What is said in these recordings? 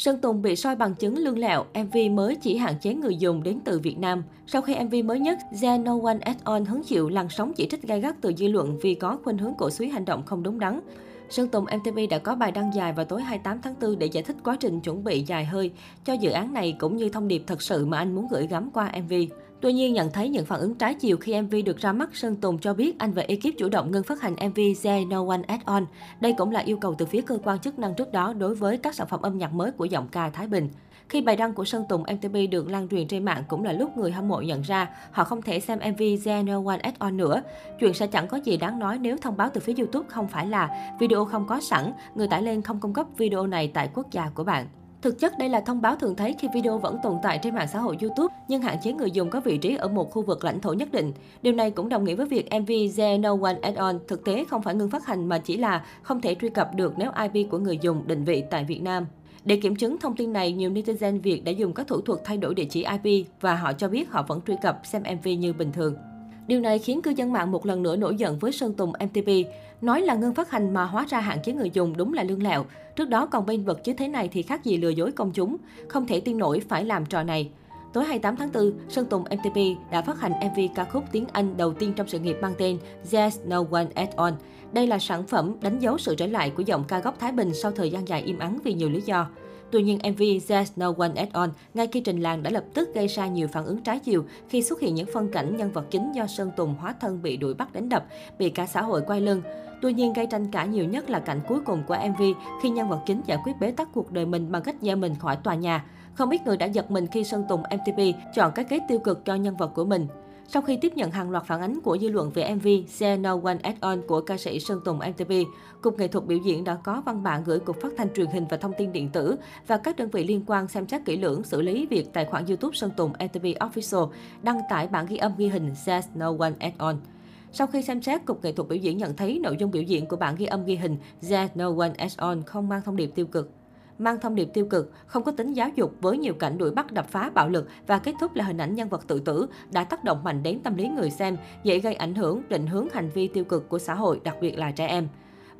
Sơn Tùng bị soi bằng chứng lương lẹo, MV mới chỉ hạn chế người dùng đến từ Việt Nam. Sau khi MV mới nhất, The No One At On hứng chịu làn sóng chỉ trích gay gắt từ dư luận vì có khuynh hướng cổ suý hành động không đúng đắn. Sơn Tùng MTV đã có bài đăng dài vào tối 28 tháng 4 để giải thích quá trình chuẩn bị dài hơi cho dự án này cũng như thông điệp thật sự mà anh muốn gửi gắm qua MV. Tuy nhiên, nhận thấy những phản ứng trái chiều khi MV được ra mắt, Sơn Tùng cho biết anh và ekip chủ động ngưng phát hành MV The No One At On. Đây cũng là yêu cầu từ phía cơ quan chức năng trước đó đối với các sản phẩm âm nhạc mới của giọng ca Thái Bình. Khi bài đăng của Sơn Tùng MTP được lan truyền trên mạng cũng là lúc người hâm mộ nhận ra họ không thể xem MV The No One At On nữa. Chuyện sẽ chẳng có gì đáng nói nếu thông báo từ phía YouTube không phải là video không có sẵn, người tải lên không cung cấp video này tại quốc gia của bạn. Thực chất đây là thông báo thường thấy khi video vẫn tồn tại trên mạng xã hội YouTube nhưng hạn chế người dùng có vị trí ở một khu vực lãnh thổ nhất định. Điều này cũng đồng nghĩa với việc MV There No One At On thực tế không phải ngừng phát hành mà chỉ là không thể truy cập được nếu IP của người dùng định vị tại Việt Nam. Để kiểm chứng thông tin này, nhiều netizen Việt đã dùng các thủ thuật thay đổi địa chỉ IP và họ cho biết họ vẫn truy cập xem MV như bình thường. Điều này khiến cư dân mạng một lần nữa nổi giận với Sơn Tùng MTP, nói là ngưng phát hành mà hóa ra hạn chế người dùng đúng là lương lẹo. Trước đó còn bên vật chứ thế này thì khác gì lừa dối công chúng, không thể tin nổi phải làm trò này. Tối 28 tháng 4, Sơn Tùng MTP đã phát hành MV ca khúc tiếng Anh đầu tiên trong sự nghiệp mang tên There's No One At All. Đây là sản phẩm đánh dấu sự trở lại của giọng ca gốc Thái Bình sau thời gian dài im ắng vì nhiều lý do. Tuy nhiên, MV There's No One At On ngay khi trình làng đã lập tức gây ra nhiều phản ứng trái chiều khi xuất hiện những phân cảnh nhân vật chính do Sơn Tùng hóa thân bị đuổi bắt đánh đập, bị cả xã hội quay lưng. Tuy nhiên, gây tranh cãi nhiều nhất là cảnh cuối cùng của MV khi nhân vật chính giải quyết bế tắc cuộc đời mình bằng cách gieo mình khỏi tòa nhà. Không ít người đã giật mình khi Sơn Tùng MTP chọn cái kết tiêu cực cho nhân vật của mình. Sau khi tiếp nhận hàng loạt phản ánh của dư luận về MV Say No One At On của ca sĩ Sơn Tùng MTV, Cục Nghệ thuật biểu diễn đã có văn bản gửi Cục Phát thanh Truyền hình và Thông tin Điện tử và các đơn vị liên quan xem xét kỹ lưỡng xử lý việc tài khoản YouTube Sơn Tùng MTV Official đăng tải bản ghi âm ghi hình Say No One At On. Sau khi xem xét, Cục Nghệ thuật biểu diễn nhận thấy nội dung biểu diễn của bản ghi âm ghi hình There's No One At On không mang thông điệp tiêu cực mang thông điệp tiêu cực, không có tính giáo dục với nhiều cảnh đuổi bắt đập phá bạo lực và kết thúc là hình ảnh nhân vật tự tử đã tác động mạnh đến tâm lý người xem, dễ gây ảnh hưởng, định hướng hành vi tiêu cực của xã hội, đặc biệt là trẻ em.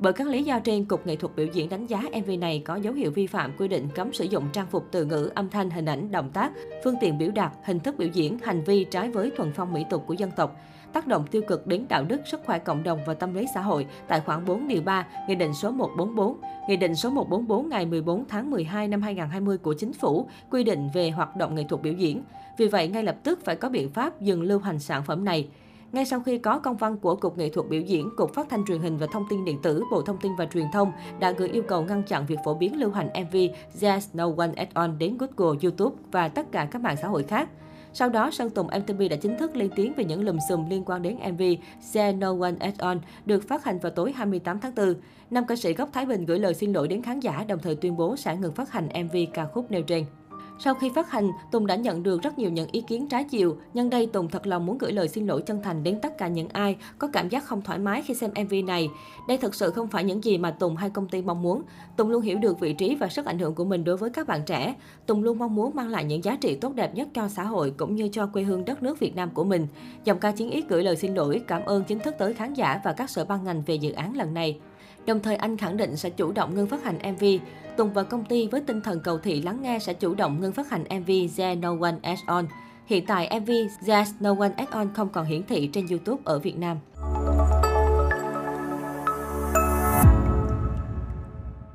Bởi các lý do trên, Cục Nghệ thuật biểu diễn đánh giá MV này có dấu hiệu vi phạm quy định cấm sử dụng trang phục từ ngữ, âm thanh, hình ảnh, động tác, phương tiện biểu đạt, hình thức biểu diễn, hành vi trái với thuần phong mỹ tục của dân tộc tác động tiêu cực đến đạo đức, sức khỏe cộng đồng và tâm lý xã hội tại khoản 4 điều 3, Nghị định số 144, Nghị định số 144 ngày 14 tháng 12 năm 2020 của Chính phủ quy định về hoạt động nghệ thuật biểu diễn. Vì vậy, ngay lập tức phải có biện pháp dừng lưu hành sản phẩm này. Ngay sau khi có công văn của Cục Nghệ thuật biểu diễn, Cục Phát thanh Truyền hình và Thông tin Điện tử, Bộ Thông tin và Truyền thông đã gửi yêu cầu ngăn chặn việc phổ biến lưu hành MV There's No One At On đến Google, YouTube và tất cả các mạng xã hội khác. Sau đó, Sơn Tùng MTV đã chính thức lên tiếng về những lùm xùm liên quan đến MV Say No One At On được phát hành vào tối 28 tháng 4. Nam ca sĩ gốc Thái Bình gửi lời xin lỗi đến khán giả đồng thời tuyên bố sẽ ngừng phát hành MV ca khúc nêu trên. Sau khi phát hành, Tùng đã nhận được rất nhiều những ý kiến trái chiều. Nhân đây, Tùng thật lòng muốn gửi lời xin lỗi chân thành đến tất cả những ai có cảm giác không thoải mái khi xem MV này. Đây thật sự không phải những gì mà Tùng hay công ty mong muốn. Tùng luôn hiểu được vị trí và sức ảnh hưởng của mình đối với các bạn trẻ. Tùng luôn mong muốn mang lại những giá trị tốt đẹp nhất cho xã hội cũng như cho quê hương đất nước Việt Nam của mình. Dòng ca chiến ý gửi lời xin lỗi, cảm ơn chính thức tới khán giả và các sở ban ngành về dự án lần này. Đồng thời anh khẳng định sẽ chủ động ngưng phát hành MV. Tùng và công ty với tinh thần cầu thị lắng nghe sẽ chủ động ngưng phát hành MV There No One As On. Hiện tại MV There's No One As On không còn hiển thị trên YouTube ở Việt Nam.